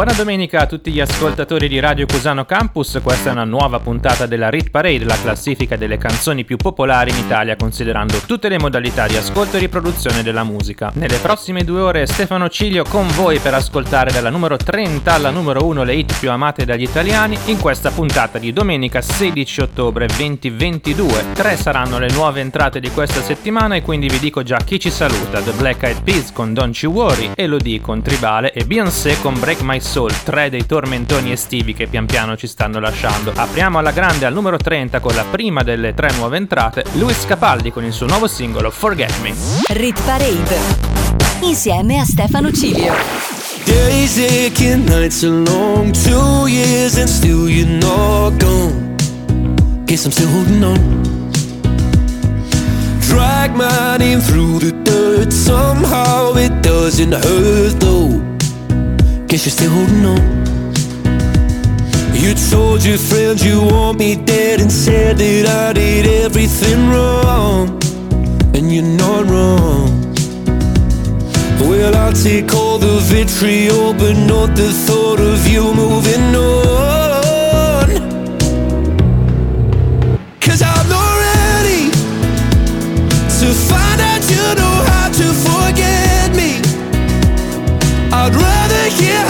Buona domenica a tutti gli ascoltatori di Radio Cusano Campus, questa è una nuova puntata della Rit Parade, la classifica delle canzoni più popolari in Italia considerando tutte le modalità di ascolto e riproduzione della musica. Nelle prossime due ore Stefano Ciglio con voi per ascoltare dalla numero 30 alla numero 1 le hit più amate dagli italiani in questa puntata di domenica 16 ottobre 2022. Tre saranno le nuove entrate di questa settimana e quindi vi dico già chi ci saluta, The Black Eyed Peas con Don't You Worry, Elodie con Tribale e Beyoncé con Break My Soul, tre dei tormentoni estivi che pian piano ci stanno lasciando. Apriamo alla grande al numero 30 con la prima delle tre nuove entrate, Luis Capaldi con il suo nuovo singolo Forget Me. Rit Parade. Insieme a Stefano Cilio. Days aching, nights are long, two years and still you're not gone. Guess I'm still holding on. Drag my name through the dirt, somehow it doesn't hurt though. Guess you're still holding on. You told your friends you want me dead and said that I did everything wrong. And you're not wrong. Well, I'll take all the vitriol, but not the thought of you moving on. Cause I'm not ready to find out you know how to forget me. I'd rather hear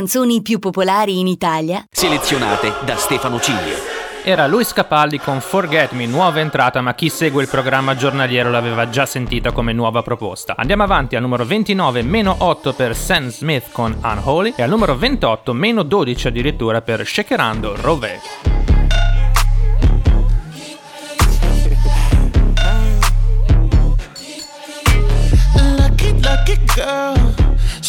canzoni più popolari in Italia. Selezionate da Stefano Ciglio. Era Luis Capaldi con Forget Me, nuova entrata, ma chi segue il programma giornaliero l'aveva già sentita come nuova proposta. Andiamo avanti al numero 29, meno 8 per Sam Smith con Unholy e al numero 28, meno 12 addirittura per Shakerando Rove. Lucky, lucky girl.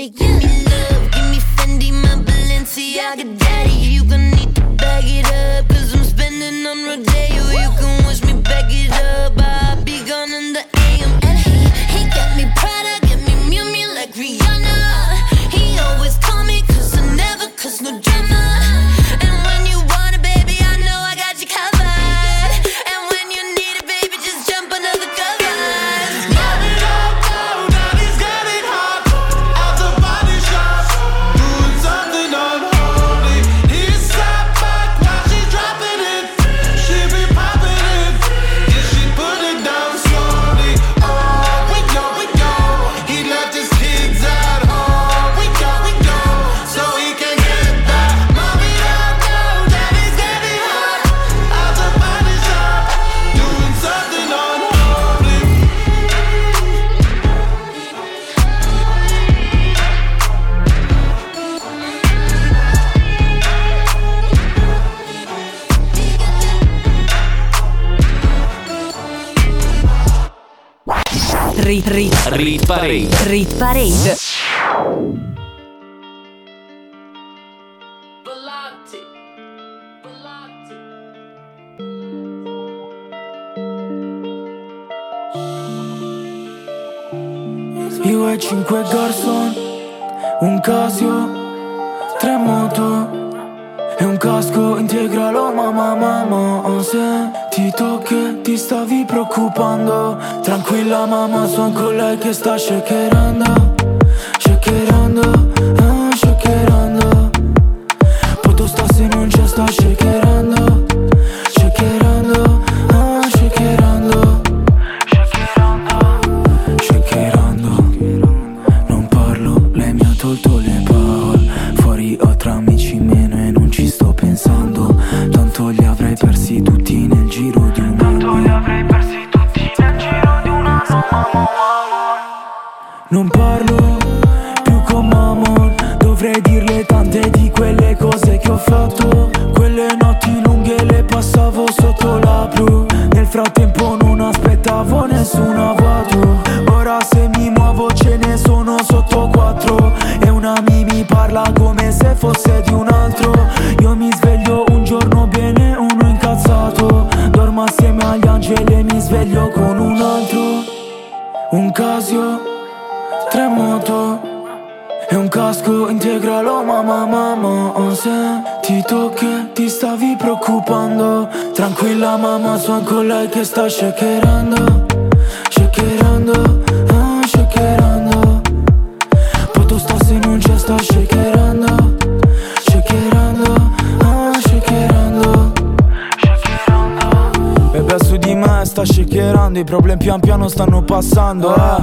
attic, give me love, give me Fendi, my Balenciaga, daddy. You gon' Rit, Parade. rit parade. Io e cinque garçon, un Casio, tre moto e un casco integralo mamma mamma Se ti tocchi ti stavi preoccupando. Tranquilla mamma son con lei che sta shakerando Shakerando, che sta shakerando Shakerando, ah shakerando. Poi tu sta se non c'è sta shakerando Shakerando, ah shakerando. Bebe su di me sta shakerando I problemi pian piano stanno passando eh.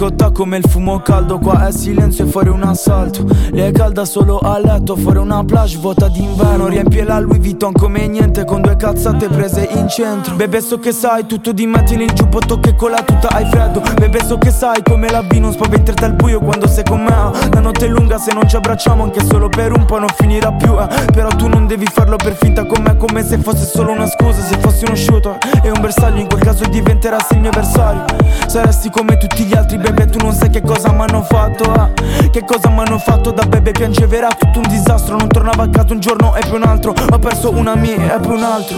Scotta come il fumo caldo Qua è silenzio e fuori un assalto. Lei è calda solo a letto Fuori una plage vuota d'inverno. Riempie la Louis Vuitton come niente Con due cazzate prese in centro. Bebe so che sai tutto di me Tieni il giubbotto che con la tuta hai freddo. Bebe so che sai come la B non spaventerti al buio quando sei con me. La notte è lunga se non ci abbracciamo Anche solo per un po' non finirà più eh. Però tu non devi farlo per finta con me Come se fosse solo una scusa. Se fossi uno shooter e un bersaglio In quel caso diventerassi il mio avversario. Saresti come tutti gli altri bebe Tu non sai che cosa m'hanno fatto ah. Che cosa m'hanno fatto da bebe Piangevera tutto un disastro. Non tornavo a casa un giorno e poi un altro. Ho perso una mia e poi un altro.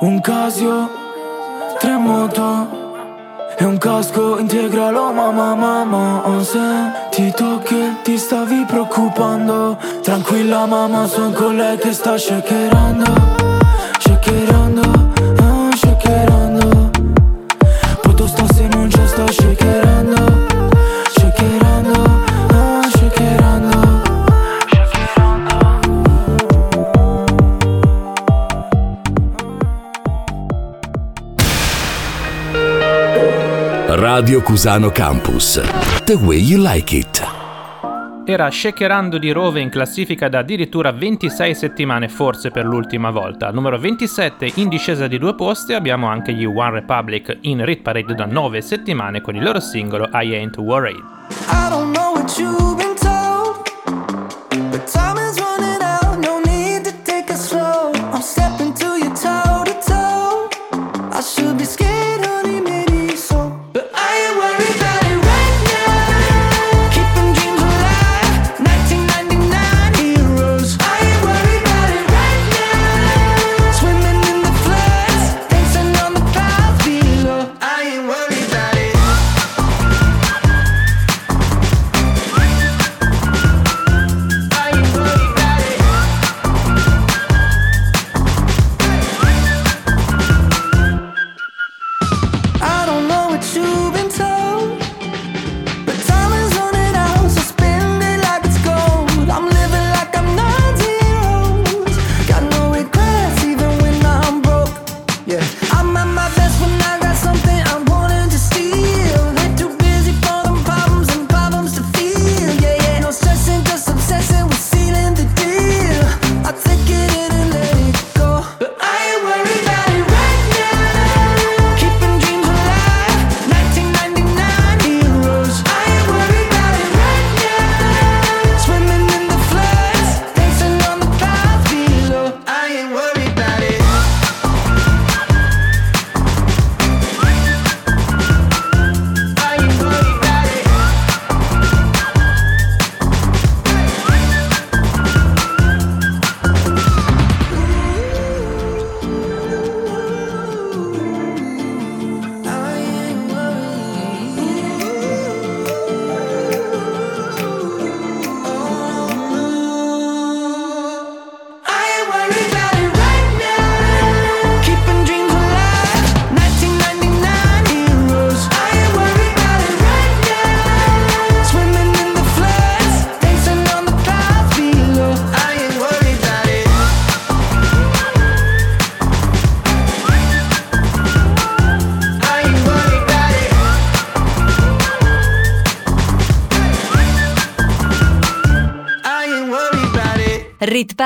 Un Casio, tre moto E un casco integralo mamma mamma Ho sentito che ti stavi preoccupando. Tranquilla mamma son con lei che sta Shakerando, Cusano Campus. The way you like it. Era shakerando di Rove in classifica da addirittura 26 settimane, forse per l'ultima volta. Al numero 27, in discesa di due posti, abbiamo anche gli One Republic in Rit Parade da 9 settimane con il loro singolo I Ain't Worried. I don't know what you've been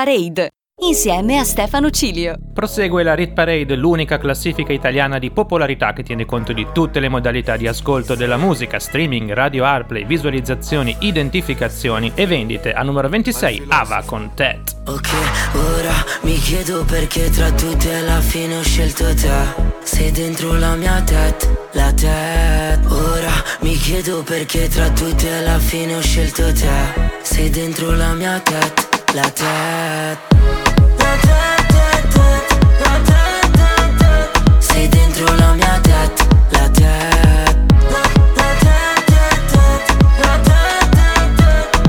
Parade insieme a Stefano Cilio. Prosegue la Rit Parade, l'unica classifica italiana di popolarità che tiene conto di tutte le modalità di ascolto della musica, streaming, radio airplay, visualizzazioni, identificazioni e vendite. Al numero 26 Ava con Tet. Ok, ora mi chiedo perché tra tutte alla fine ho scelto te. Sei dentro la mia tet, la tet. Ora mi chiedo perché tra tutte alla fine ho scelto te. Sei dentro la mia tet, la tet. Sei dentro la mia tet, la tet.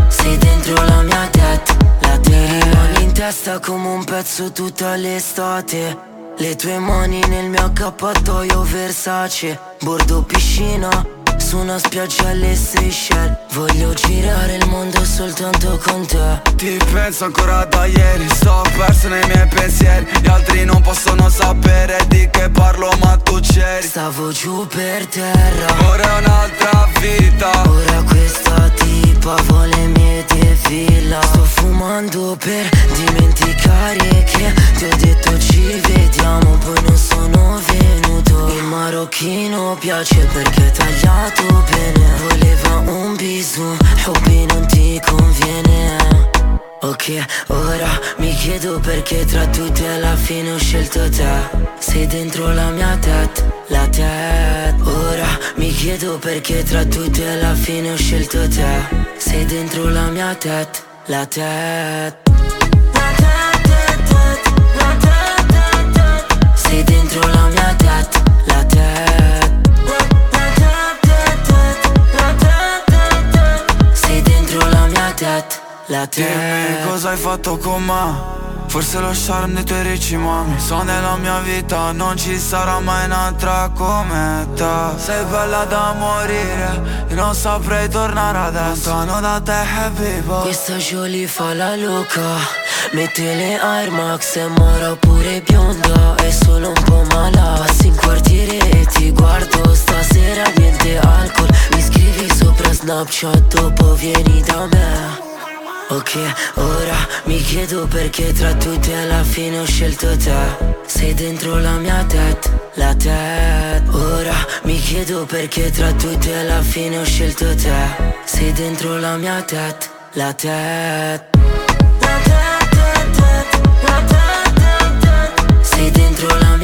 Sei dentro la mia tet, la. Mi rimani in testa come un pezzo tutta l'estate. Le tue mani nel mio accappatoio Versace Bordo piscina su una spiaggia alle Seychelles. Voglio girare il mondo soltanto con te. Ti penso ancora da ieri Sto perso nei miei pensieri. Gli altri non possono sapere di che parlo ma tu c'eri. Stavo giù per terra. Ora è un'altra vita. Ora questa tipa vuole mie defila. Sto fumando per dimenticare che ti ho detto ci vediamo Poi non sono venuto. Il marocchino piace perché è tagliato bene Voleva un bisou, hobby non ti conviene. Ok, ora mi chiedo perché tra tutte alla fine ho scelto te. Sei dentro la mia tet, la tet Ora mi chiedo perché tra tutte alla fine ho scelto te. Sei dentro la mia tet, la tet. Sei dentro la mia tet, tet, la tet Dimmi cosa hai fatto con me Forse lo charme dei tuoi ricci mami. So nella mia vita non ci sarà mai un'altra come te Sei bella da morire Io non saprei tornare adesso. Lontano da te happy boy Questa Jolie fa la loca Mette le Air Max e mora pure bionda È solo un po' mala. Passi in quartiere e ti guardo. Stasera niente alcol. Mi scrivi sopra Snapchat Dopo vieni da me Ok, ora mi chiedo perché tra tutti alla fine ho scelto te. Sei dentro la mia testa, la testa Ora mi chiedo perché tra tutti alla fine ho scelto te. Sei dentro la mia testa, la testa sei dentro la mia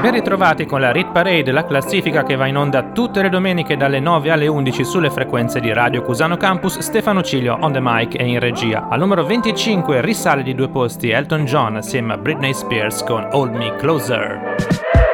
Ben ritrovati con la Rit Parade, la classifica che va in onda tutte le domeniche dalle 9 alle 11 sulle frequenze di Radio Cusano Campus, Stefano Cilio on the mic e in regia. Al numero 25 risale di due posti Elton John assieme a Britney Spears con Hold Me Closer.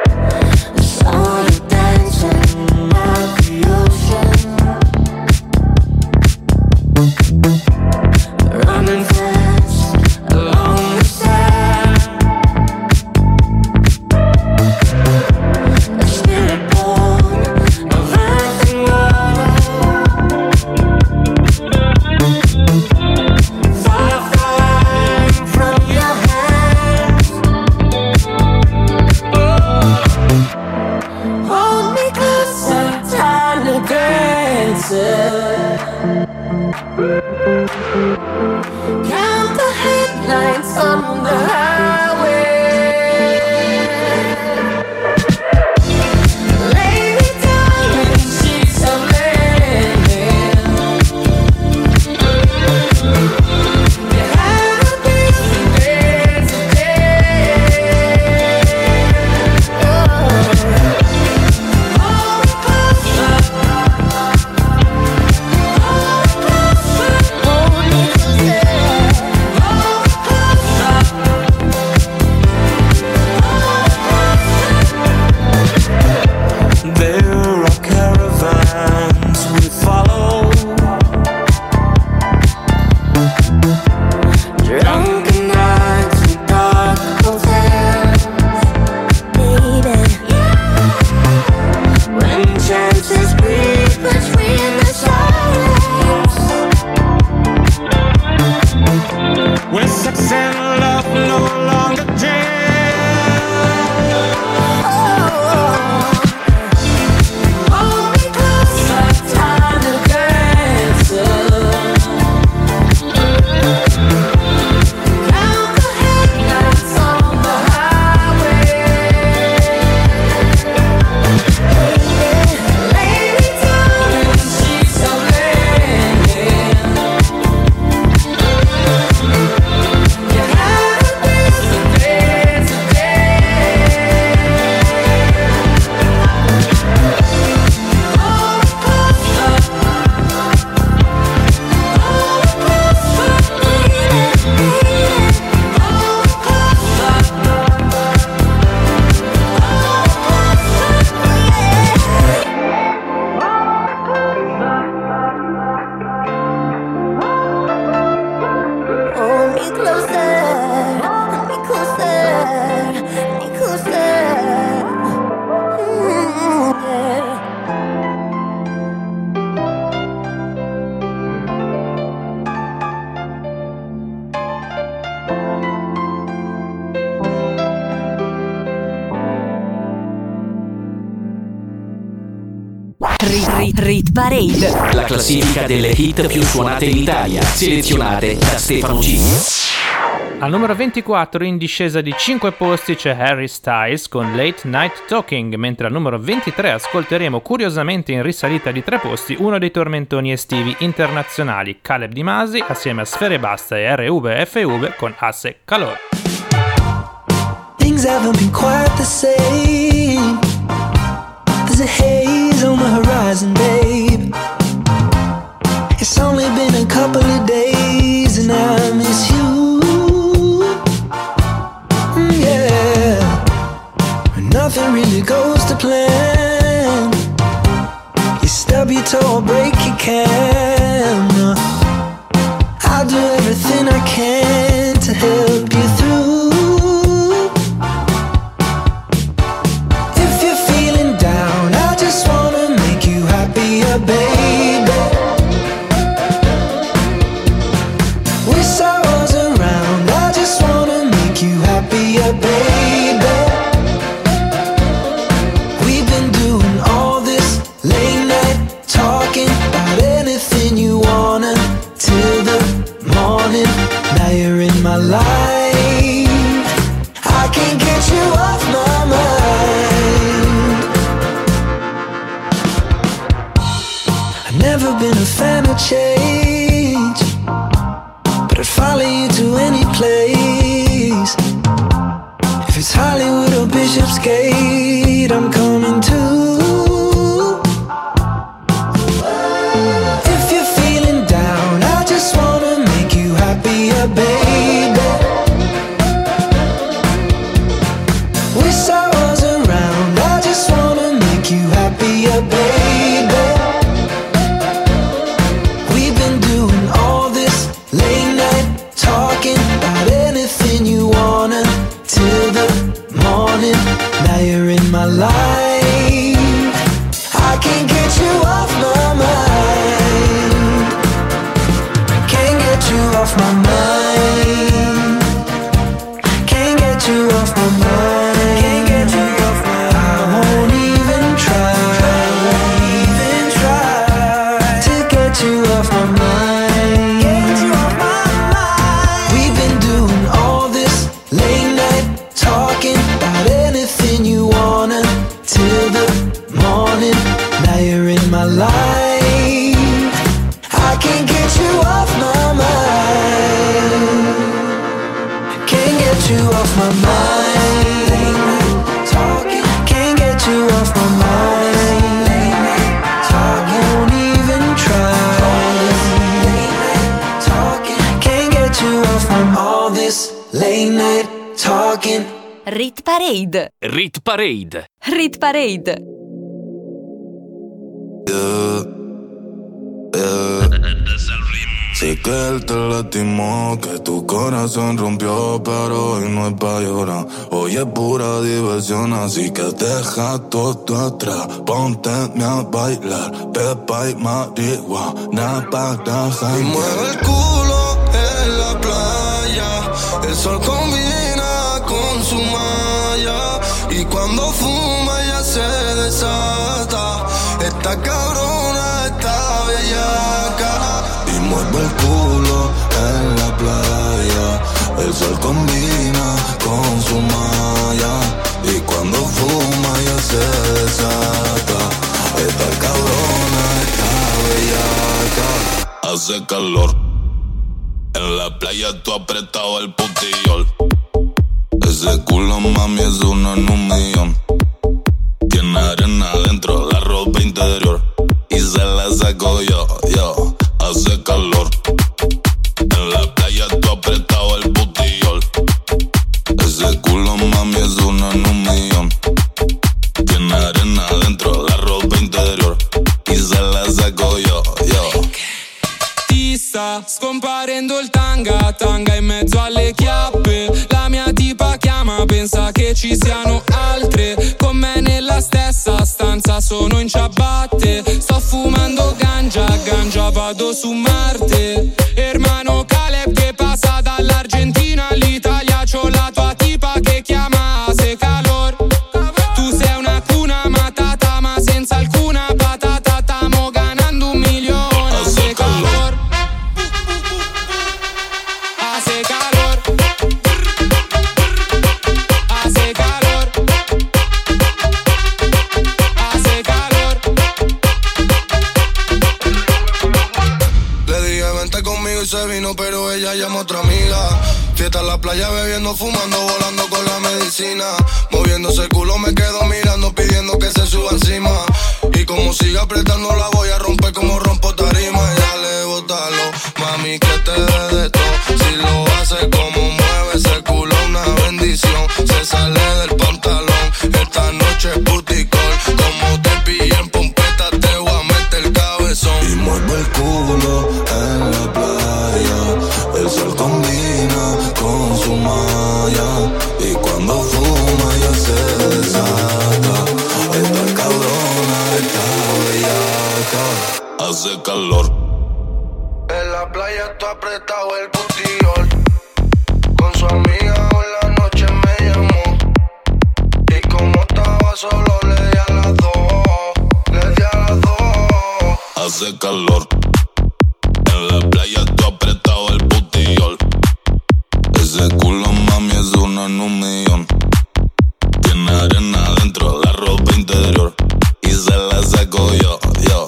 Rit Rit Rit Parade. La classifica delle hit più suonate in Italia. Selezionate da Stefano Cilio. Al numero 24 in discesa di 5 posti c'è Harry Styles con Late Night Talking, mentre al numero 23 ascolteremo curiosamente in risalita di 3 posti uno dei tormentoni estivi internazionali, Caleb Di Masi assieme a Sfere Basta e RVFV con Asse Calor. Things haven't been quite the same. A haze on the horizon, babe. It's only been a couple of days and I miss you. Mm, yeah. Nothing really goes to plan. You stub your toe or break your camera. I'll do everything I can to help you Rit Parade. Rit Parade. Rit Parade. Sí que él te lastimó, que tu corazón rompió, pero hoy no es pa' llorar. Hoy es pura diversión, así que deja todo atrás. Ponte a bailar, pepa y marihuana para Y mueve el culo en la playa. El sol combina Esta cabrona está bellaca. Y mueve el culo en la playa. El sol combina con su malla. Y cuando fuma ya se desata. Esta cabrona está bellaca. Hace calor. En la playa tú apretado el putillol. Ese culo mami es uno en un millón. Tiene arena dentro scomparendo il tanga, tanga in mezzo alle chiappe. La mia tipa chiama, pensa che ci siano altre. Con me nella stessa stanza sono in ciabatte. Sto fumando ganja, ganja vado su Marte. Saco yo, yo.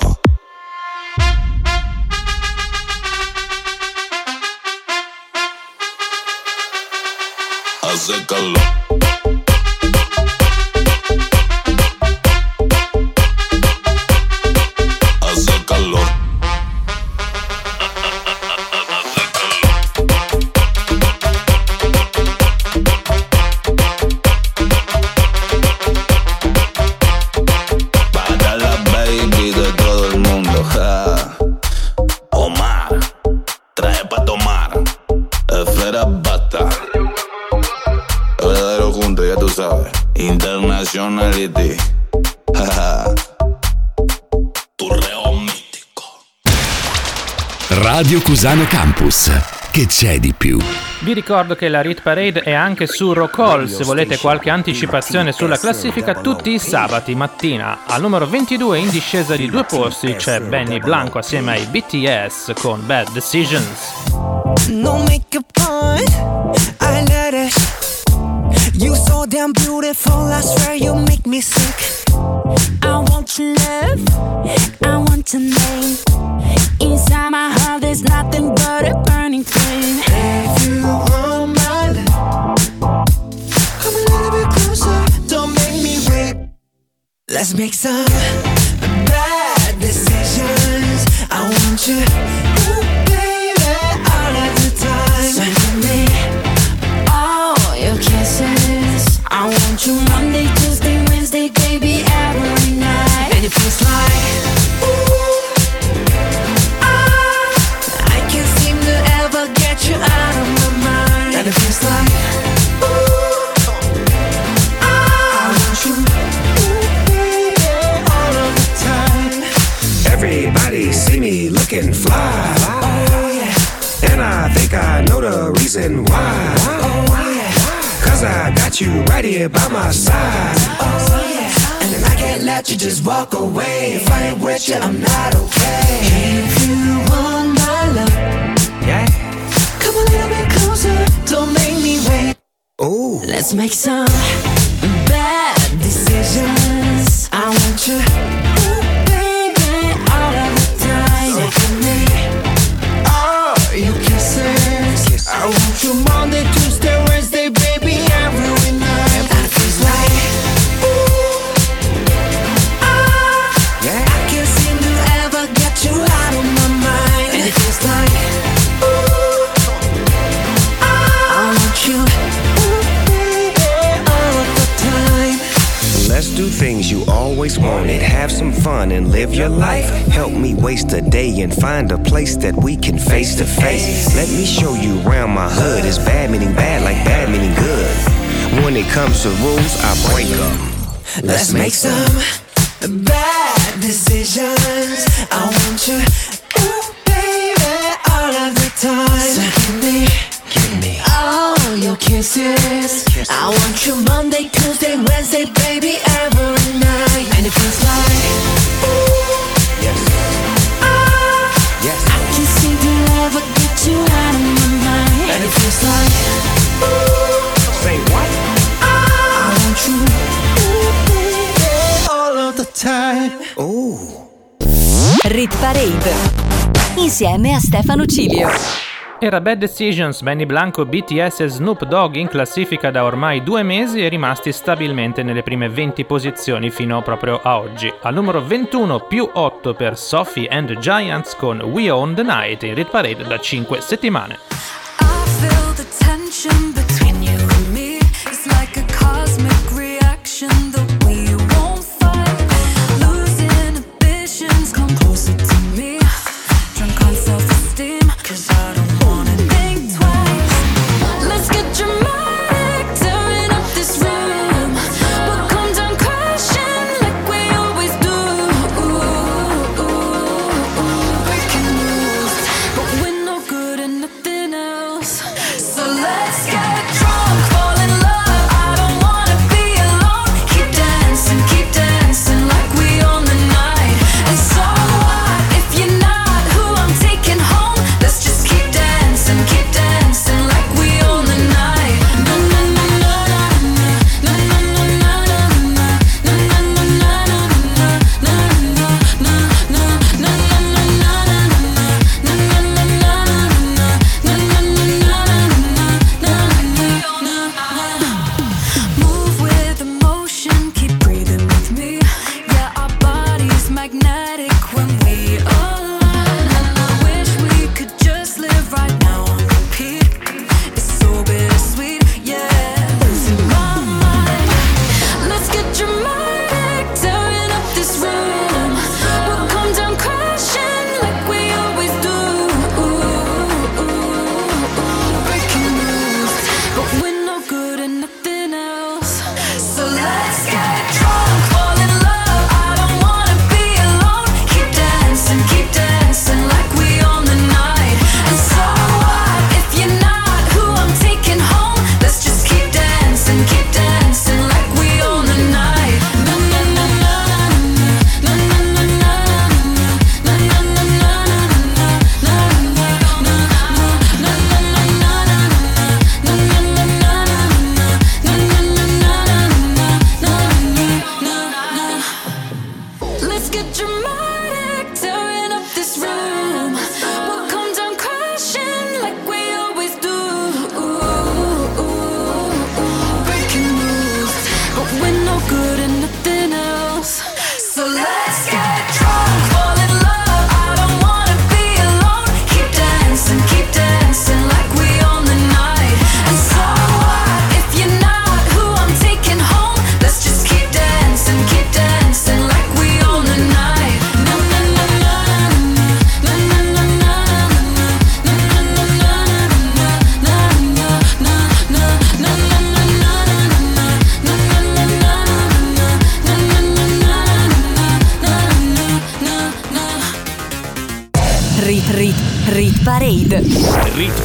Hace calor. Cusano Campus. Che c'è di più? Vi ricordo che la Rit Parade è anche su Rockall, se volete qualche anticipazione sulla classifica tutti i sabati mattina. Al numero 22 in discesa di due posti c'è Benny Blanco assieme ai BTS con Bad Decisions. No makeup on, I let it. You so damn beautiful, I swear you make me sick. I want your love, I want your name. Inside my heart, there's nothing but a burning flame. You my come a little bit closer, don't make me wait. Let's make some bad decisions. I want you, baby, all of the time. Me all your kisses. I want you Monday, Tuesday, Wednesday, baby, every night. And it feels like, reason why. Cause I got you right here by my side. Oh yeah. And I can't let you just walk away. If I ain't with you, I'm not okay. If you want my love, Yeah. come a little bit closer. Don't make me wait. Ooh. Let's make some bad decisions. I want you, ooh, you Monday, Tuesday, Wednesday, baby, always wanted. Have some fun and live your life. Help me waste a day and find a place that we can face to face. Let me show you around my hood. It's bad meaning bad, like bad meaning good. When it comes to rules, I break them. Let's make some bad decisions. I want you, ooh, baby, all of the time. So give me, give me all your kisses. I want you Monday, Tuesday, Wednesday, Parade insieme a Stefano Cilio. Era Bad Decisions, Benny Blanco, BTS e Snoop Dogg in classifica da ormai due mesi e rimasti stabilmente nelle prime 20 posizioni fino proprio a oggi. Al numero 21 più 8 per Sophie and Giants con We Own the Night in Rit Parade da 5 settimane. I feel the tension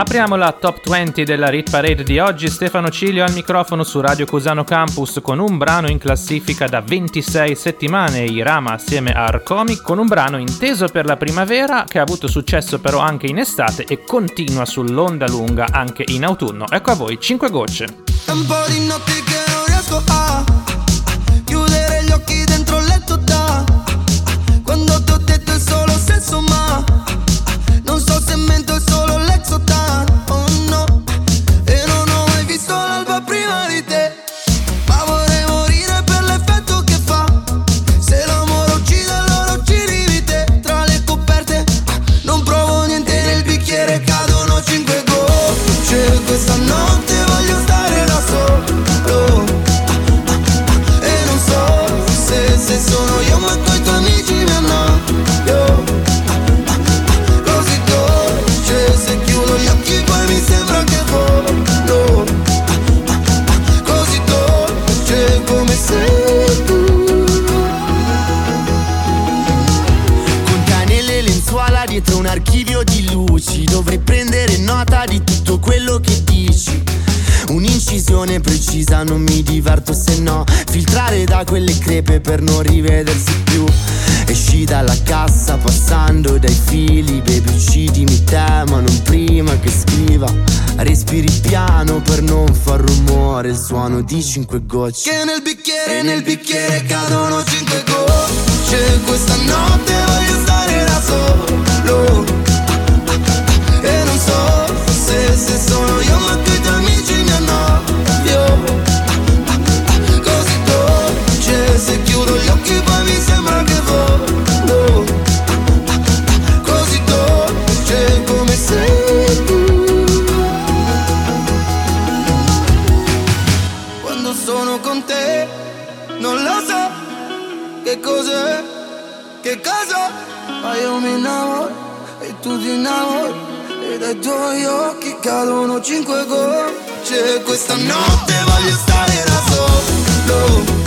Apriamo la top 20 della Rit Parade di oggi. Stefano Cilio al microfono su Radio Cusano Campus con un brano in classifica da 26 settimane, I Rama assieme a Arcomi, con un brano inteso per la primavera che ha avuto successo però anche in estate e continua sull'onda lunga anche in autunno. Ecco a voi 5 gocce. È un po' di notte che non riesco a direzione precisa non mi diverto se no. Filtrare da quelle crepe per non rivedersi più. Esci dalla cassa passando dai fili Baby uccidimi te ma non prima che scriva. Respiri piano per non far rumore Il suono di cinque gocce. Che nel bicchiere, nel bicchiere cadono cinque gocce. Questa notte voglio stare da solo. Tuoi occhi cadono cinque gocce. Questa notte voglio stare da solo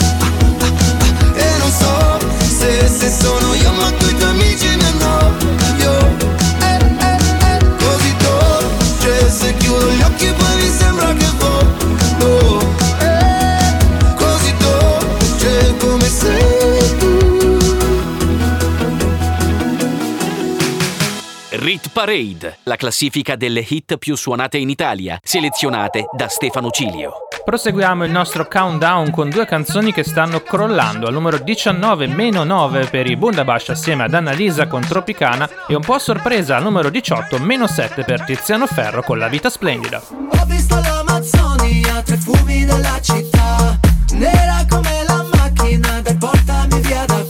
Parade, la classifica delle hit più suonate in Italia, selezionate da Stefano Cilio. Proseguiamo il nostro countdown con due canzoni che stanno crollando. Al numero 19 meno 9 per i Bundabash assieme ad Annalisa con Tropicana e un po' a sorpresa al numero 18 meno 7 per Tiziano Ferro con La vita splendida. Ho visto l'Amazzonia tra i fumi della città Nera come la macchina dai portami via da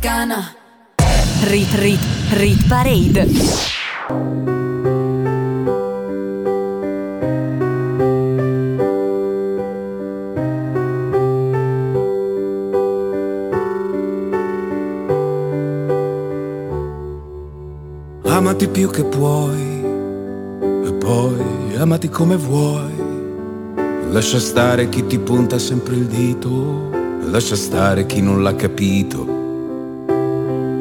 tropicana. Rit Rit Rit Parade. Amati più che puoi e poi amati come vuoi. Lascia stare chi ti punta sempre il dito, lascia stare chi non l'ha capito.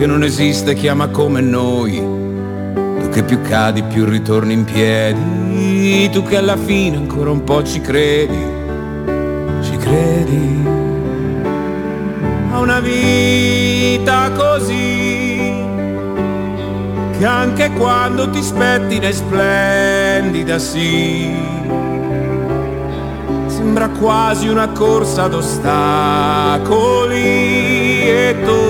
che non esiste chi ama come noi. Tu che più cadi più ritorni in piedi, tu che alla fine ancora un po' ci credi, ci credi a una vita così che anche quando ti spettina è splendida sì sembra quasi una corsa ad ostacoli e tu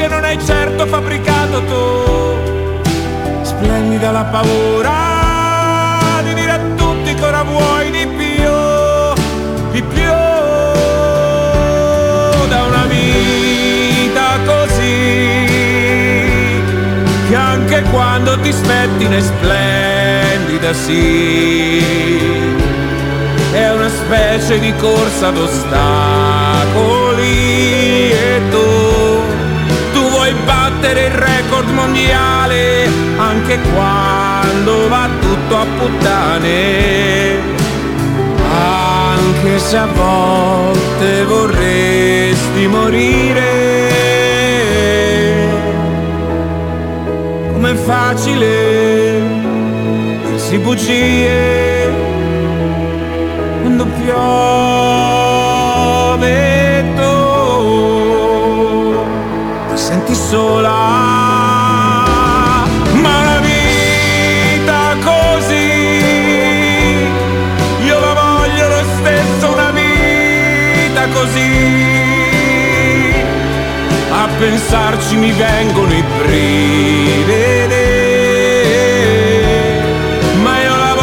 che non hai certo fabbricato tu. Splendida la paura di dire a tutti che ora vuoi di più, di più da una vita così che anche quando ti spettina è splendida sì è una specie di corsa ad ostacoli e tu tu vuoi battere il record mondiale? Anche quando va tutto a puttane. Anche se a volte vorresti morire. Com'è facile dirsi bugie quando piove ti senti sola. Ma una vita così io la voglio lo stesso una vita così a pensarci mi vengono i brividi la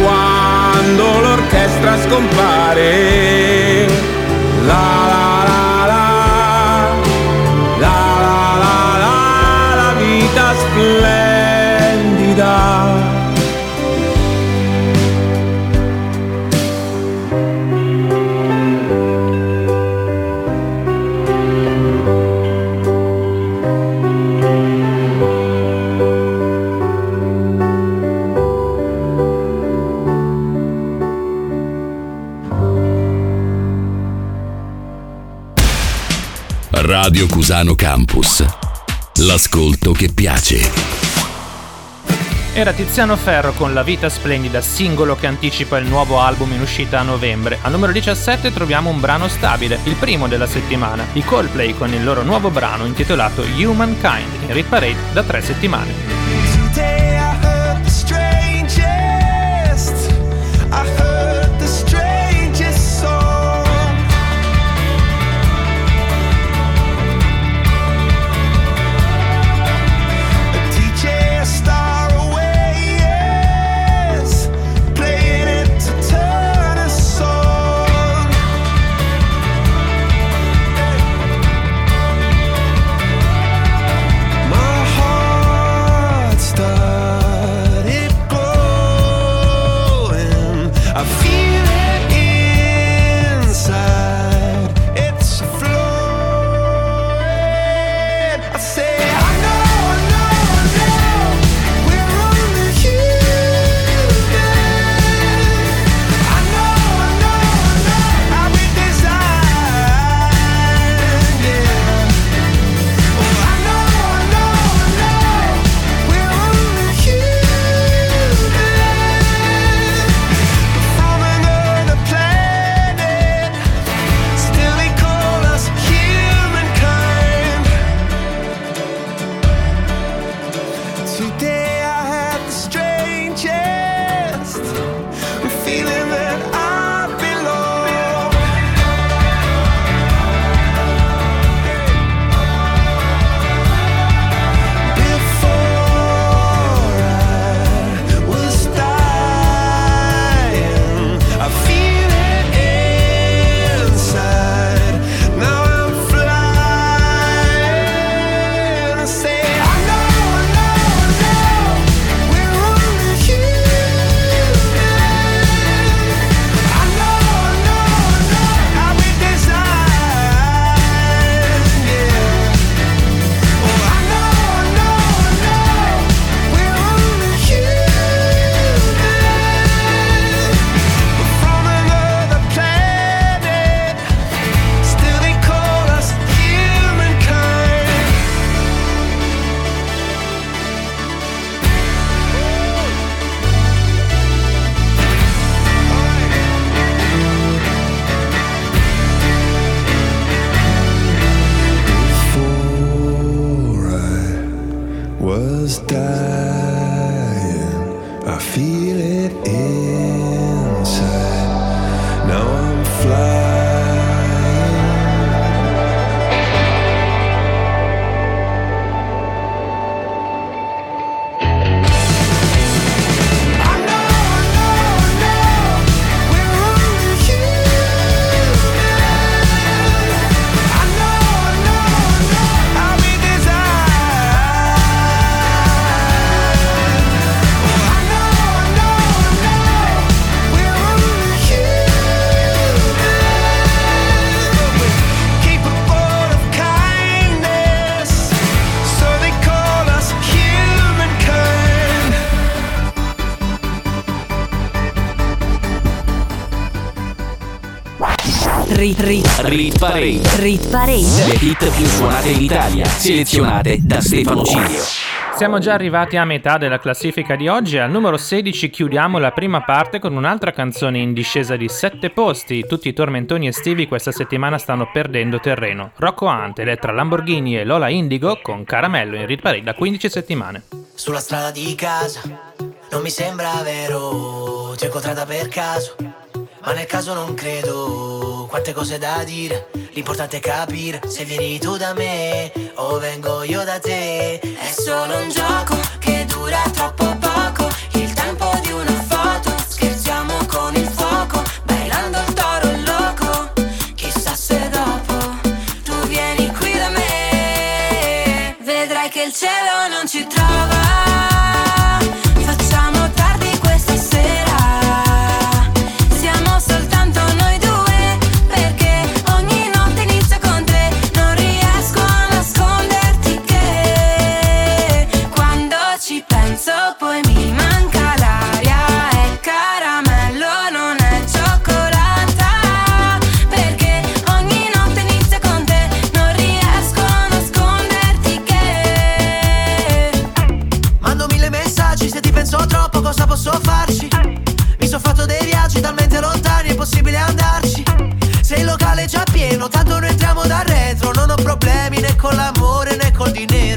quando l'orchestra scompare Cusano Campus. L'ascolto che piace. Era Tiziano Ferro con La vita splendida, singolo che anticipa il nuovo album in uscita a novembre. Al numero 17 troviamo un brano stabile, il primo della settimana, i Coldplay con il loro nuovo brano intitolato Humankind, in Rit Parade da tre settimane. Rit, rit, Rit Parade. rit parade. Le hit più suonate in Italia, selezionate da Stefano Cilio. Siamo già arrivati a metà della classifica di oggi e al numero 16 chiudiamo la prima parte con un'altra canzone in discesa di 7 posti. Tutti i tormentoni estivi questa settimana stanno perdendo terreno. Rocco Hunt, Elettra Lamborghini e Lola Indigo con Caramello in Rit Parade da 15 settimane. Sulla strada di casa, non mi sembra vero, ti ho incontrata per caso, ma nel caso non credo, quante cose da dire, l'importante è capire se vieni tu da me o vengo io da te. È solo un gioco che dura troppo poco, il tempo tanto noi entriamo dal retro. Non ho problemi né con l'amore né col dinero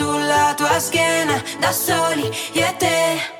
sulla tua schiena, da soli io e te.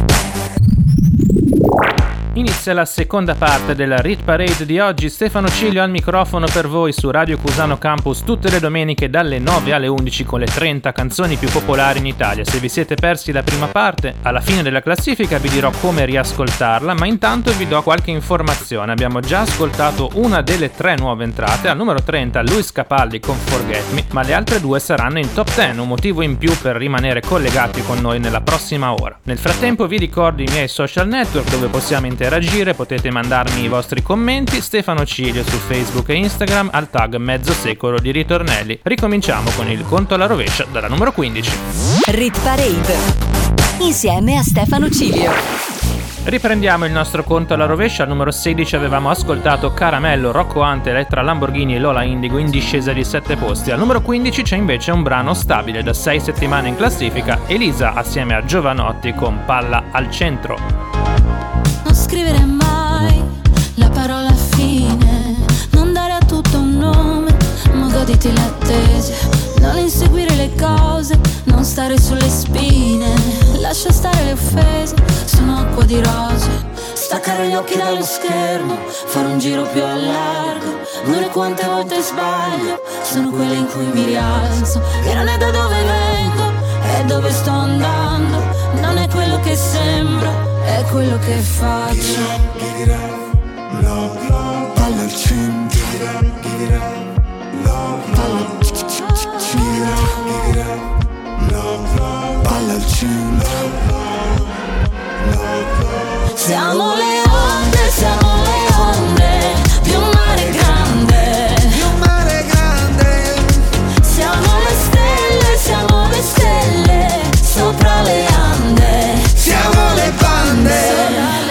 Inizia la seconda parte della Rit Parade di oggi. Stefano Ciglio al microfono per voi su Radio Cusano Campus tutte le domeniche dalle 9 alle 11 con le 30 canzoni più popolari in Italia. Se vi siete persi la prima parte, alla fine della classifica vi dirò come riascoltarla, ma intanto vi do qualche informazione. Abbiamo già ascoltato una delle tre nuove entrate, al numero 30 Luis Capaldi con Forget Me, ma le altre due saranno in top 10, un motivo in più per rimanere collegati con noi nella prossima ora. Nel frattempo vi ricordo i miei social network dove possiamo interagire, potete mandarmi i vostri commenti, Stefano Ciglio su Facebook e Instagram al tag mezzo secolo di ritornelli. Ricominciamo con il conto alla rovescia dalla numero 15. Rit Parade insieme a Stefano Cilio. Riprendiamo il nostro conto alla rovescia, al numero 16 avevamo ascoltato Caramello, Rocco Ante, Elettra Lamborghini e Lola Indigo in discesa di 7 posti. Al numero 15 c'è invece un brano stabile da 6 settimane in classifica, Elisa assieme a Giovanotti con Palla al centro. Goditi l'attesa. Non inseguire le cose, non stare sulle spine, lascia stare le offese, sono acqua di rose. Staccare gli occhi dallo schermo, fare un giro più a largo, è quante volte sbaglio, sono quelle in cui mi rialzo. E non è da dove vengo, è dove sto andando, non è quello che sembra, è quello che faccio. Palla al centro Palla al centro Siamo le onde, siamo le onde di un mare grande. Di un mare grande Siamo le stelle, siamo le stelle sopra le ande. Siamo le bande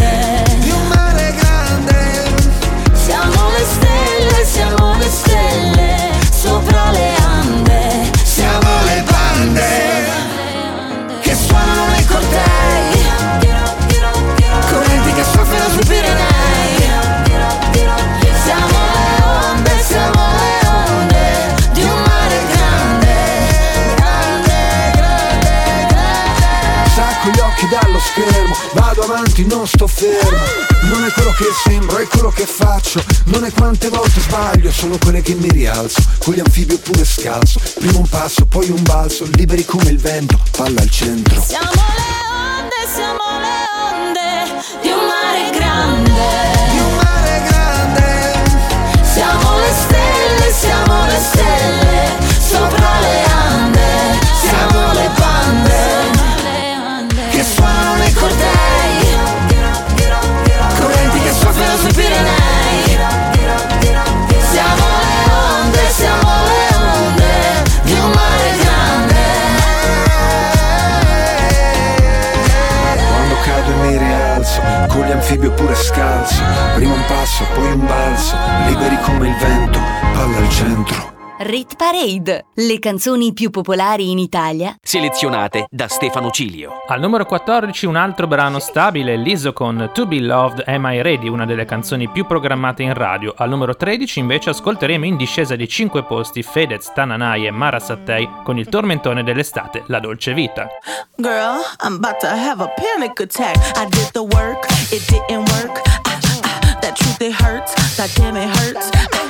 grande. Di un mare grande Siamo le stelle, siamo le stelle sopra le ande. Siamo le bande che suonano nei cortei. Correnti che soffiano sui Pirenei. Schermo, vado avanti, non sto fermo. Non è quello che sembro, è quello che faccio. Non è quante volte sbaglio, sono quelle che mi rialzo. Con gli anfibi oppure scalzo. Prima un passo, poi un balzo, liberi come il vento, palla al centro. Siamo le onde, siamo le onde di un mare grande. Di un mare grande Siamo le stelle, siamo le stelle sopra le ande. Siamo le bande che suonano cortei. Correnti che soffiano sui Pirenei. Siamo le onde, siamo le onde di un mare grande. Quando cado e mi rialzo, con gli anfibi oppure scalzo. Prima un passo, poi un balzo, liberi come il vento, palla al centro. Rit Parade, le canzoni più popolari in Italia Selezionate da Stefano Cilio. Al numero 14 un altro brano stabile, Liso con To Be Loved Am I Ready, una delle canzoni più programmate in radio. Al numero 13 invece ascolteremo in discesa di 5 posti Fedez, Tananai e Mara Sattei con il tormentone dell'estate, La Dolce Vita. Girl, I'm about to have a panic attack. I did the work, it didn't work. Ah, ah, that That truth it hurts, that damn it hurts.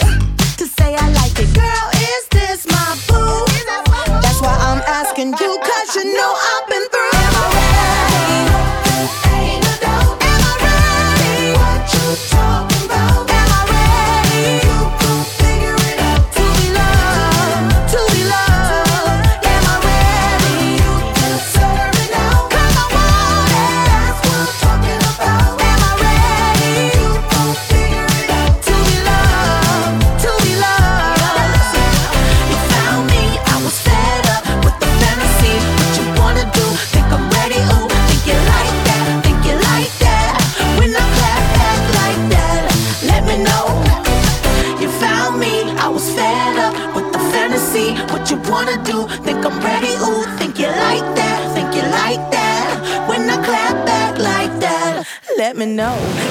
let me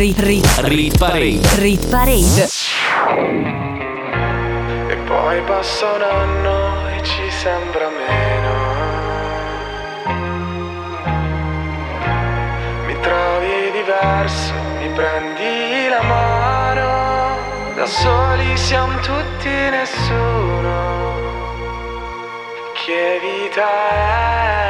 Rit, rit, Rit Parade. rit parade. E poi passa un anno e ci sembra meno. Mi trovi diverso, mi prendi la mano. Da soli siamo tutti nessuno. Che vita è?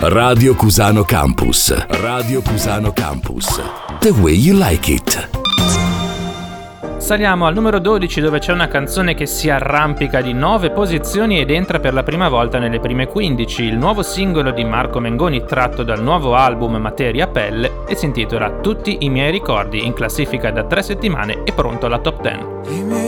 Radio Cusano Campus. Radio Cusano Campus. The way you like it. Saliamo al numero 12 dove c'è una canzone che si arrampica di 9 posizioni ed entra per la prima volta nelle prime 15, il nuovo singolo di Marco Mengoni tratto dal nuovo album Materia Pelle e si intitola Tutti i miei ricordi in classifica da 3 settimane e pronto alla top 10.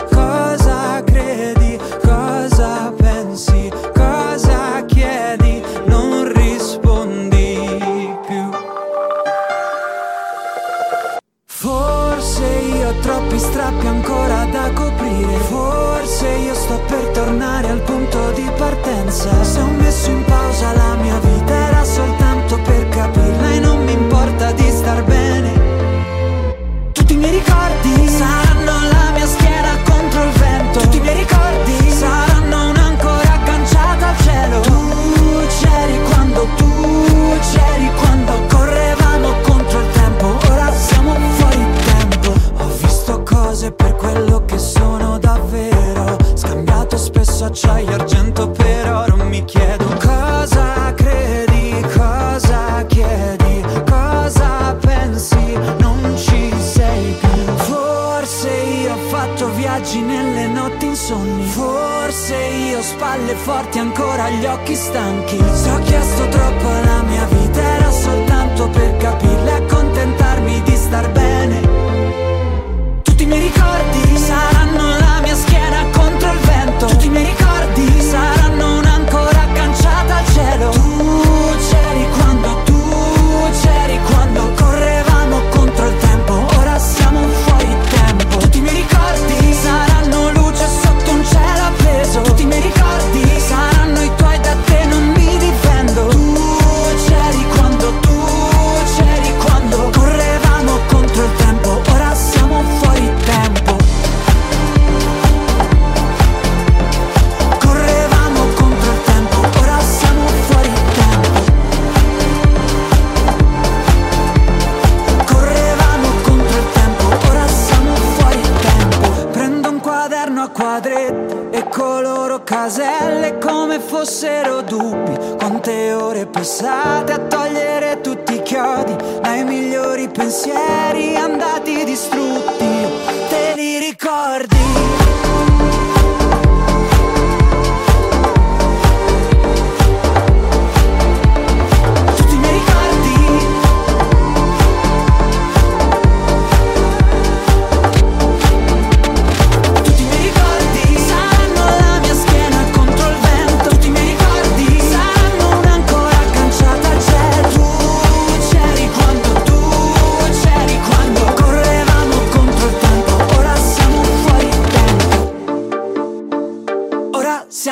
Da coprire. Forse io sto per tornare al punto di partenza. Se ho messo in pausa la mia vita era soltanto per capirla E non mi importa di star bene Spesso acciaio argento? Per oro Mi chiedo. Cosa credi, cosa chiedi? Cosa pensi, non ci sei più. Forse io ho fatto viaggi nelle notti insonni. Forse io ho spalle forti ancora gli occhi stanchi. Se ho chiesto troppo alla mia vita era soltanto per capirla e accontentarmi di star bene. Tutti i miei ricordi saranno vento Tutti caselle come fossero dubbi. Quante ore passate a togliere tutti i chiodi Dai migliori pensieri andati distrutti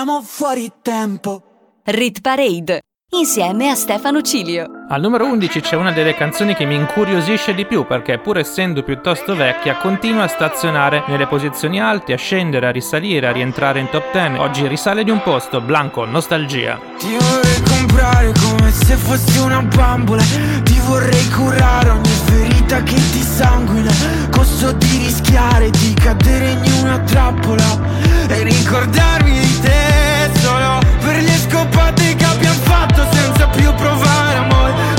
siamo fuori tempo Rit Parade insieme a Stefano Cilio. Al numero 11 c'è una delle canzoni che mi incuriosisce di più perché pur essendo piuttosto vecchia continua a stazionare nelle posizioni alte, a scendere, a risalire, a rientrare in top 10. Oggi risale di un posto, Blanco, Nostalgia. Ti vorrei comprare come se fossi una bambola Ti vorrei curare ogni ferita che ti sanguina Costo di rischiare di cadere in una trappola E ricordarmi di te solo per le scopate che abbiamo fatto senza più provare amore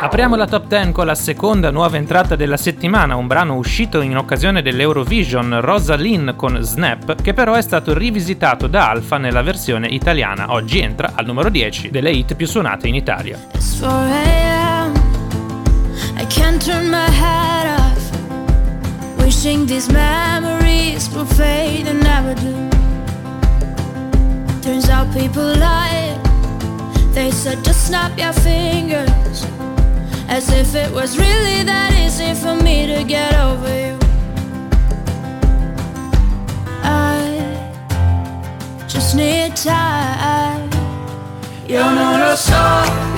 Apriamo la top 10 con la seconda nuova entrata della settimana, un brano uscito in occasione dell'Eurovision, Rosalind con Snap, che però è stato rivisitato da Alfa nella versione italiana. Oggi entra al numero 10 delle hit più suonate in Italia. It's 4 a.m. I can't turn my head off. Wishing these memories will fade and never do. Turns out people lie. They said just snap your fingers. As if it was really that easy for me to get over you. I just need time. Io non lo so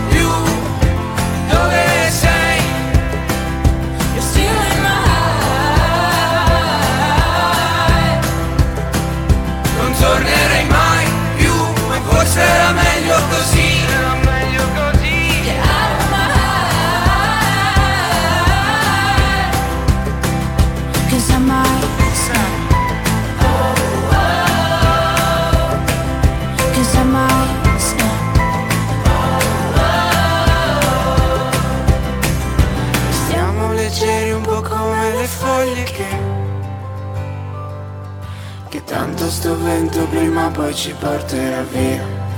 forse era meglio così. Era meglio così. Get out of my heart. 'Cause I might. Oh, oh. 'Cause I might snap. Oh. Stiamo leggeri un po' come le foglie che Che tanto sto vento prima o poi ci porterà via,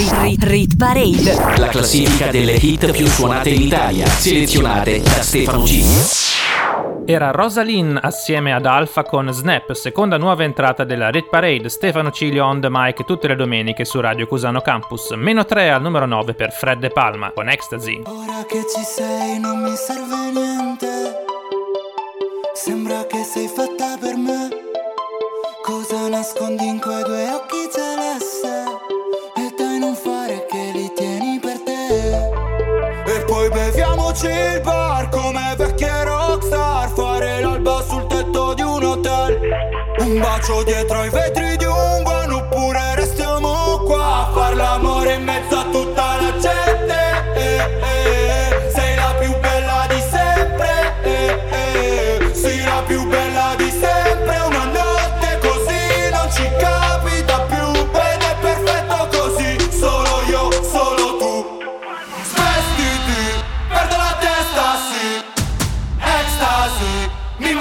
Rit, Parade. La classifica delle hit più suonate in Italia, selezionate da Stefano Cilio. Era Rosaline assieme ad Alfa con Snap, seconda nuova entrata della Rit Parade, Stefano Cilio on the mic tutte le domeniche su Radio Cusano Campus. Meno 3 al numero 9 per Fred De Palma con Ecstasy. Ora che ci sei non mi serve niente. Sembra che sei fatta per me. Cosa nascondi in quei due occhi celeste? Beviamoci il bar come vecchie rockstar Fare l'alba sul tetto di un hotel. Un bacio dietro ai vetri di un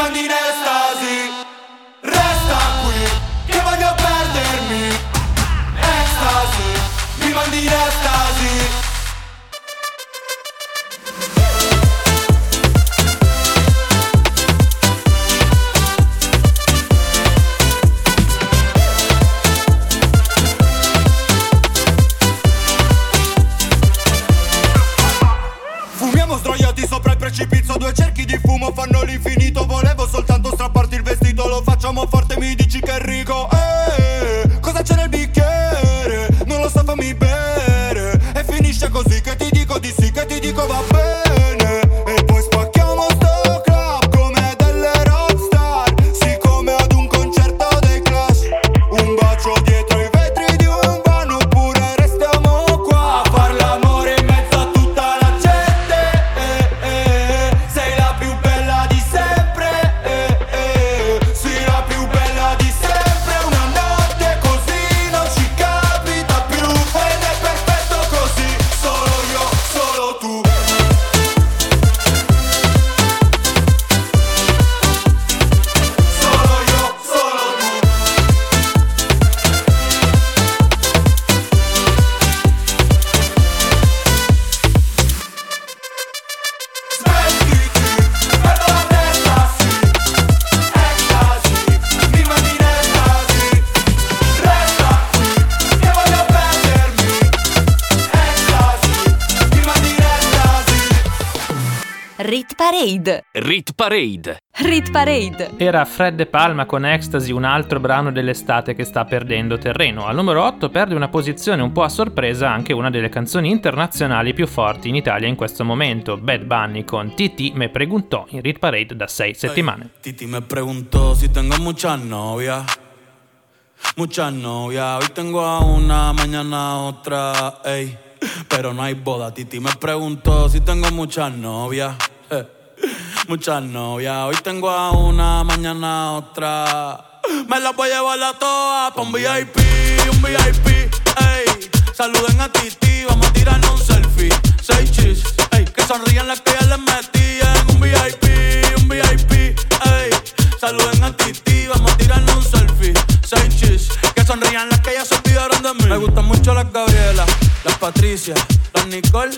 mi mandi in estasi. Resta qui, che voglio perdermi. Ecstasy, mi mandi in estasi. Fumiamo sdraiati sopra il precipizio Due cerchi di fumo fanno l'infinito Volevo facciamo forte, mi dici che è rico. Eh, cosa c'è nel bicchiere? Non lo so, fammi bere. E finisce così che ti dico di sì Che ti dico va bene Rit Parade. Rit Parade. Era Fred De Palma con Ecstasy, un altro brano dell'estate che sta perdendo terreno. Al numero 8 perde una posizione un po' a sorpresa anche una delle canzoni internazionali più forti in Italia in questo momento, Bad Bunny con TT me preguntò in Rit Parade da 6 settimane. Titi me preguntó si tengo muchas novias. Muchas novias. Hoy tengo a una, mañana a otra. Ey. Pero no hay boda. Titi me preguntó si tengo muchas novias. eh, Muchas novias. Hoy tengo a una, mañana otra. Me las voy a llevar a todas pa' un VIP, un VIP. Ey. Saluden a Titi, vamos a tirarnos un selfie. Seis chis, ey. Que sonrían las que ya les metí en un VIP, un VIP. Ey. Saluden a Titi, vamos a tirarnos un selfie. Seis chis, que sonrían las que ya se olvidaron de mí. Me gustan mucho las Gabriela, las Patricia, las Nicole,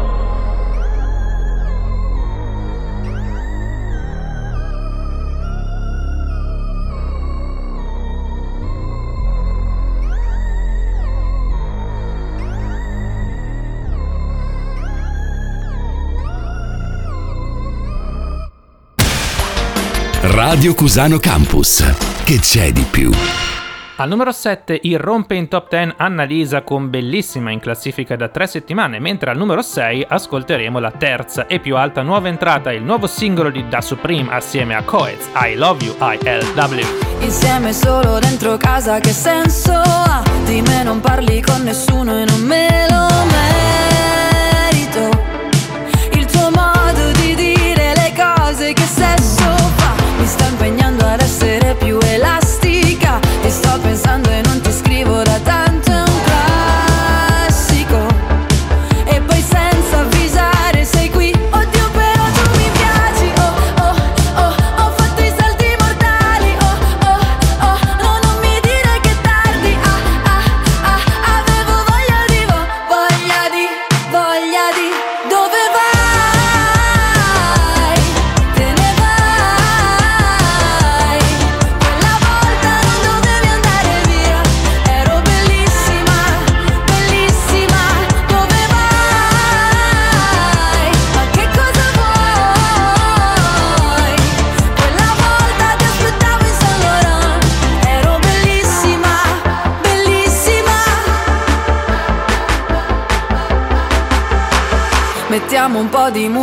Radio Cusano Campus. Che c'è di più? Al numero 7 irrompe in top 10 Annalisa con Bellissima in classifica da tre settimane, mentre al numero 6 ascolteremo la terza e più alta nuova entrata, il nuovo singolo di Da Supreme assieme a Coez, I Love You ILW. Insieme solo dentro casa che senso ha? Di me non parli con nessuno e non me lo merito più elastica. E sto pensando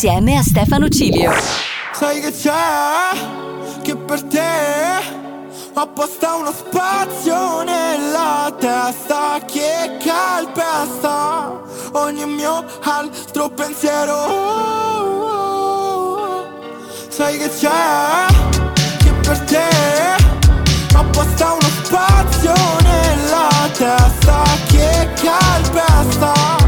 Insieme a Stefano Cilio. Sai che c'è? Che per te apposta uno spazio nella testa che calpesta ogni mio altro pensiero. Sai che c'è? Che per te apposta uno spazio nella testa che calpesta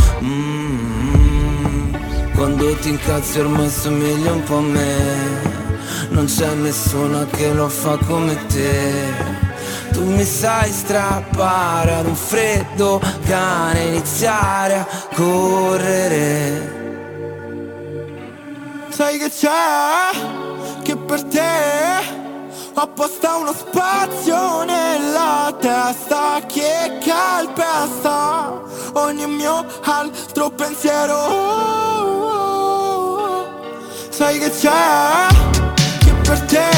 quando ti incazzi ormai somigli un po' a me. Non c'è nessuno che lo fa come te. Tu mi sai strappare ad un freddo cane Iniziare a correre. Sai che c'è? Che per te apposta uno spazio nella testa che calpesta ogni mio altro pensiero. Sai che c'è? Che per te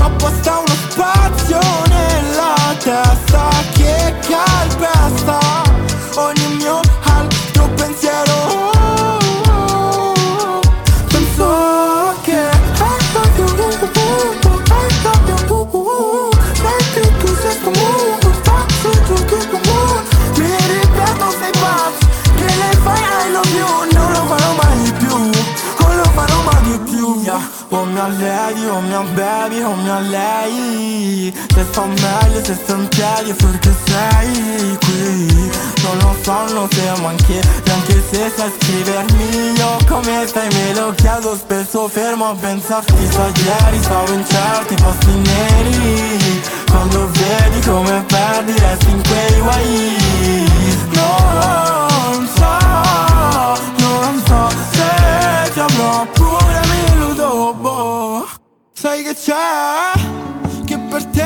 apposta uno spazio nella testa che calpesta yeah. O mi alledi, o mi bevi, o mi lei. Se sto meglio, se sto in piedi, perché sei qui. Non lo so, non siamo anche, anche se sai scrivermi. Io come stai me lo chiedo spesso fermo a pensarti. Sa ieri stavo in certi posti neri. Quando vedi come perdi resti in quei guai. Non so, non so se ti avrò Sai che c'è? Che per te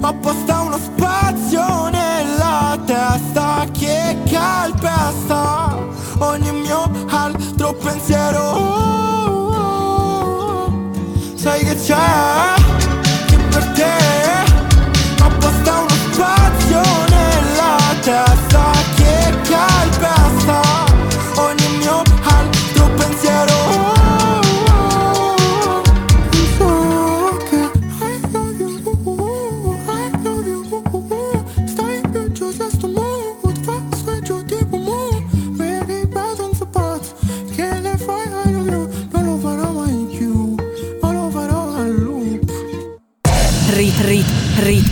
ho apposta uno spazio nella testa che calpesta ogni mio altro pensiero.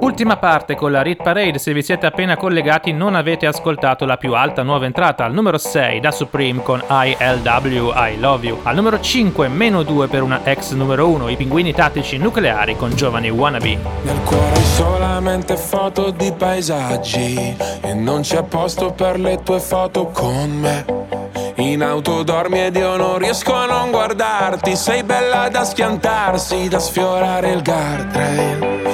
Ultima parte con la Rit Parade, se vi siete appena collegati non avete ascoltato la più alta nuova entrata. Al numero 6 da Supreme con ILW I Love You, al numero 5 meno 2 per una ex numero 1 i pinguini tattici nucleari con giovani wannabe. Nel cuore solamente foto di paesaggi E non c'è posto per le tue foto con me. In auto dormi ed io non riesco a non guardarti. Sei bella da schiantarsi, da sfiorare il guardrail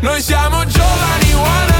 Noi siamo giovani wannabe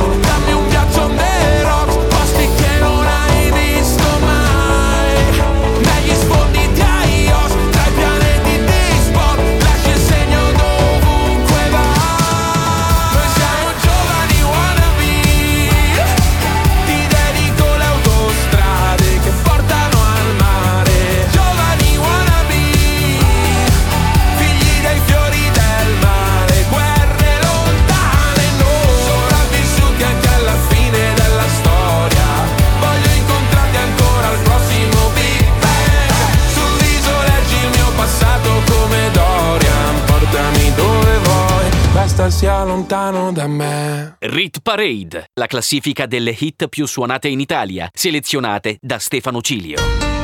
lontano da me. Rit Parade, la classifica delle hit più suonate in Italia, selezionate da Stefano Cilio.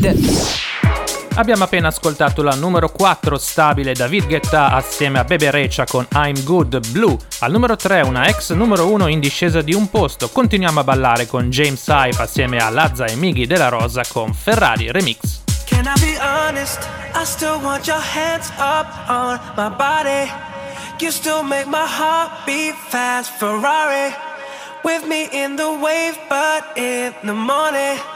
Parade. Abbiamo appena ascoltato la numero 4 stabile David Guetta assieme a Bebe Recia con I'm Good Blue. Al numero 3 una ex numero 1 in discesa di un posto. Continuiamo a ballare con James Hype assieme a Lazza e Miggy della Rosa con Ferrari Remix. Can I be honest? I still want your hands up on my body. You still make my heart beat fast. Ferrari with me in the wave, but in the morning.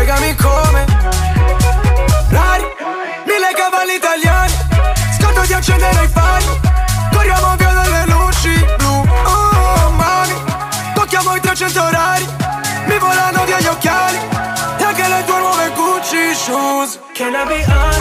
Spiegami come. Rari, mille cavalli italiani. Scotto di accendere i fari. Corriamo via dalle luci blu. Oh, mami. Tocchiamo i 300 orari. Mi volano via gli occhiali. E anche le tue nuove Gucci shoes. Can I be honest?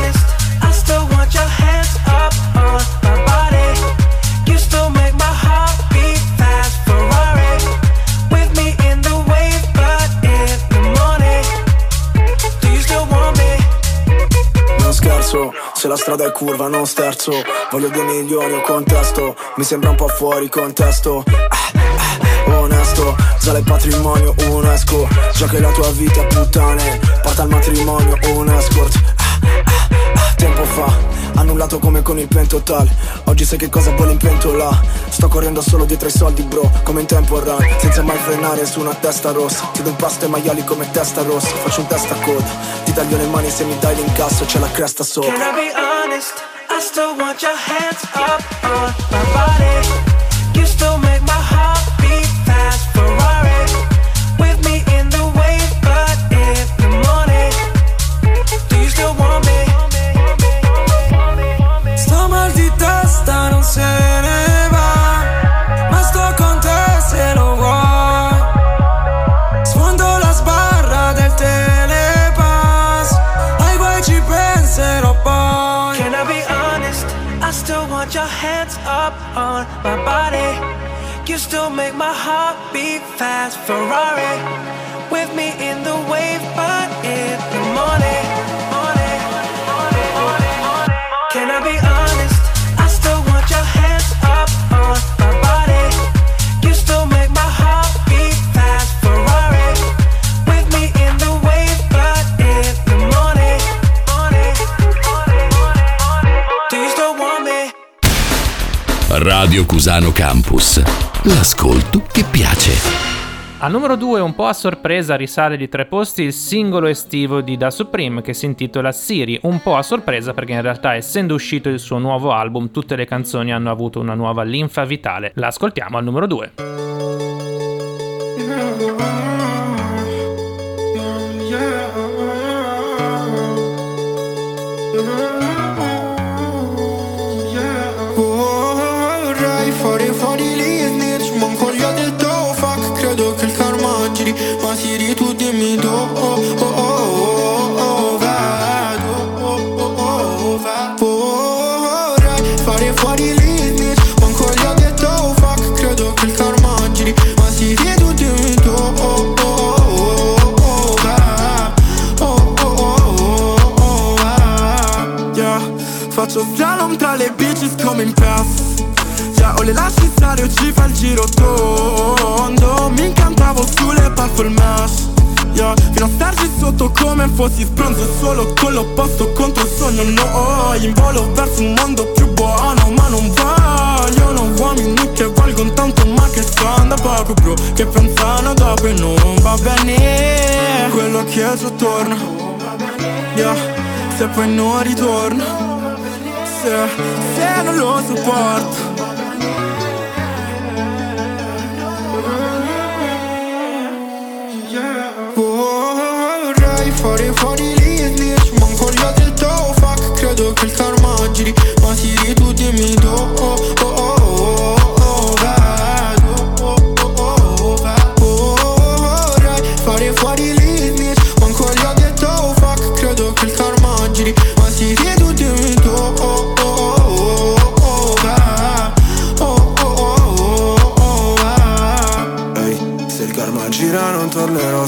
Se la strada è curva non sterzo. Voglio due milioni o contesto Mi sembra un po' fuori contesto. Ah, ah, Onesto, sale il patrimonio UNESCO. Già che la tua vita è puttane Porta al matrimonio un escort Ah, ah, ah, Tempo fa Annullato come con il pentotal Oggi sai che cosa vuole in pentola Sto correndo solo dietro ai soldi bro Come in tempo run Senza mai frenare su una testa rossa. Ti do un pasto ai maiali come testa rossa. Faccio un testa a coda Ti taglio le mani se mi dai l'incasso C'è la cresta sopra. Can I be honest? I still want your hands up on my body. Fast. Ferrari with me in the wave, but in the morning. Can I be honest? I still want your hands up on my body. You still make my heart beat fast. Ferrari with me in the wave, but in the morning. Do you still want me? Radio Cusano Campus. L'ascolto che piace. Al numero 2, un po' a sorpresa, risale di tre posti il singolo estivo di Da Supreme che si intitola Siri. Un po' a sorpresa perché in realtà, essendo uscito il suo nuovo album, tutte le canzoni hanno avuto una nuova linfa vitale. La ascoltiamo al numero 2. Faccio slalom tra le bitches come in pass Yeah, o le lasci stare o ci fa il giro tondo. Mi incantavo sulle puffle mash Yeah, fino a starci sotto come fossi sbronzo Solo con l'opposto contro il sogno. No, in volo verso un mondo più buono Ma non vogliono uomini che valgono tanto Ma che stanno da poco bro Che pensano dopo e non va bene. Quello che già torna Yeah, se poi non ritorna Se, se non lo sopporto. Vorrei fare fuori lì e snitch Manco gli detto oh, fuck Credo che il karma giri Ma Siri tu dimmi dove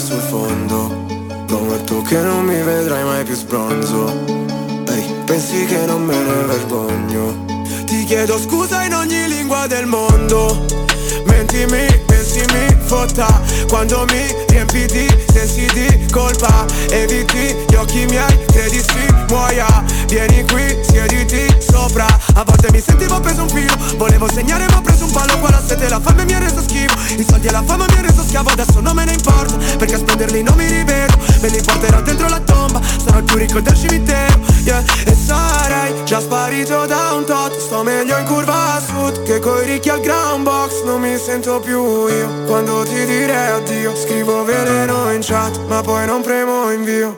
mondo Prometto che non mi vedrai mai più sbronzo. Ehi, pensi che non me ne vergogno? Ti chiedo scusa in ogni lingua del mondo. Mentimi, pensi mi fotta. Quando mi riempi di sensi di colpa Eviti gli occhi miei, credi si muoia Vieni qui, siediti sopra. A volte mi sentivo preso un filo. Volevo segnare ma ho preso un palo. Qua la sete la fame mi ha reso schifo I soldi e la fama mi ha reso schiavo. Adesso non me ne importa Perché a spenderli non mi rivedo. Me li porterò dentro la tomba. Sarò il più ricco del cimitero yeah. E sarei già sparito da un tot. Sto meglio in curva sud Che coi ricchi al ground box. Non mi sento più io. Quando ti direi addio Scrivo veleno in chat Ma poi non premo invio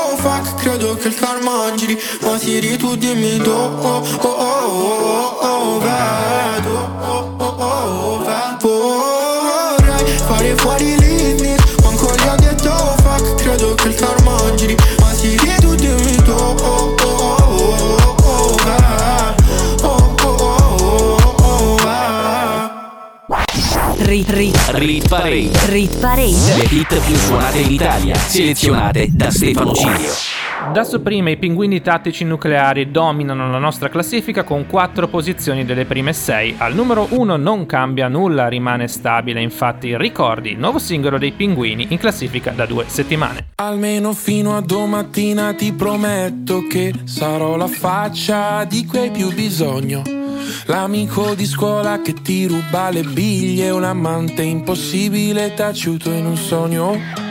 Credo che il karma giri Ma Siri tu dimmi do oh, oh, oh, oh, oh, vedo oh, oh, oh, vedo Vorrei fare fuori gli snitch Manco gli detto oh, fuck Credo che il karma giri Ma Siri tu dimmi do oh, oh, oh, oh, oh, vedo oh, oh, oh, oh, oh, vedo Rit, rit, Rit Parade. rit parade. Le hit più suonate in Italia, selezionate da Stefano Cilio. Da sopprime i pinguini tattici nucleari dominano la nostra classifica con 4 posizioni delle prime 6. Al numero 1 non cambia nulla, rimane stabile, infatti ricordi, nuovo singolo dei pinguini in classifica da due settimane. Almeno fino a domattina ti prometto che sarò la faccia di cui hai più bisogno. L'amico di scuola che ti ruba le biglie, un amante impossibile taciuto in un sogno.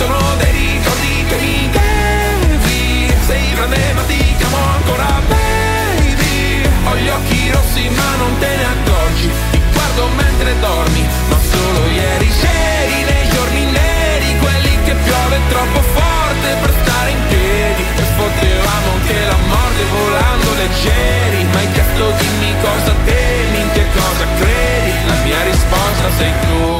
sono dei ricordi che mi devi Sei grande ma ti chiamo ancora baby. Ho gli occhi rossi ma non te ne accorgi. Ti guardo mentre dormi Ma solo ieri c'eri nei giorni neri Quelli che piove troppo forte per stare in piedi. E potevamo anche la morte volando leggeri. Ma hai chiesto dimmi cosa temi, in che cosa credi? La mia risposta sei tu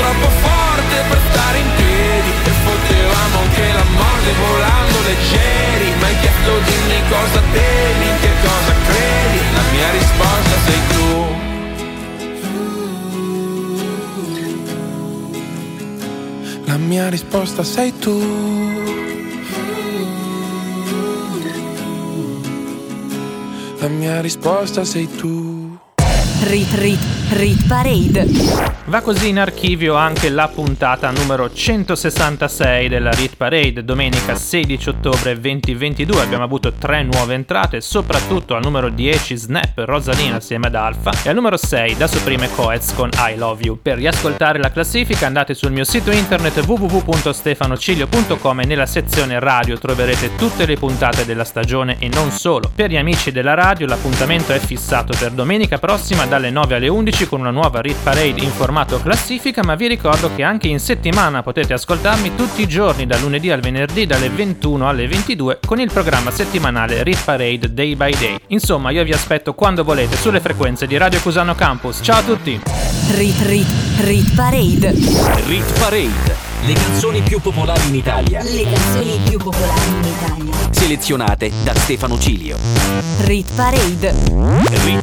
troppo forte per stare in piedi. E potevamo anche la morte volando leggeri. Ma hai chiesto dimmi cosa temi, in che cosa credi? La mia risposta sei tu. La mia risposta sei tu. La mia risposta sei tu. Rit, rit. Rit Parade. Va così in archivio anche la puntata numero 166 della Rit Parade, domenica 16 ottobre 2022. Abbiamo avuto tre nuove entrate, soprattutto al numero 10 Snap Rosalina assieme ad Alfa e al numero 6 da Supreme Coez con I Love You. Per riascoltare la classifica andate sul mio sito internet www.stefanocilio.com e nella sezione radio troverete tutte le puntate della stagione e non solo. Per gli amici della radio l'appuntamento è fissato per domenica prossima dalle 9 alle 11 con una nuova Rit Parade in formato classifica, ma vi ricordo che anche in settimana potete ascoltarmi tutti i giorni dal lunedì al venerdì dalle 21 alle 22 con il programma settimanale Rit Parade Day by Day. Insomma, io vi aspetto quando volete sulle frequenze di Radio Cusano Campus. Ciao a tutti! Rit Rit Rit Parade. Rit Parade. Le canzoni più popolari in Italia. Le canzoni più popolari in Italia. Selezionate da Stefano Cilio. Rit Parade. Rit,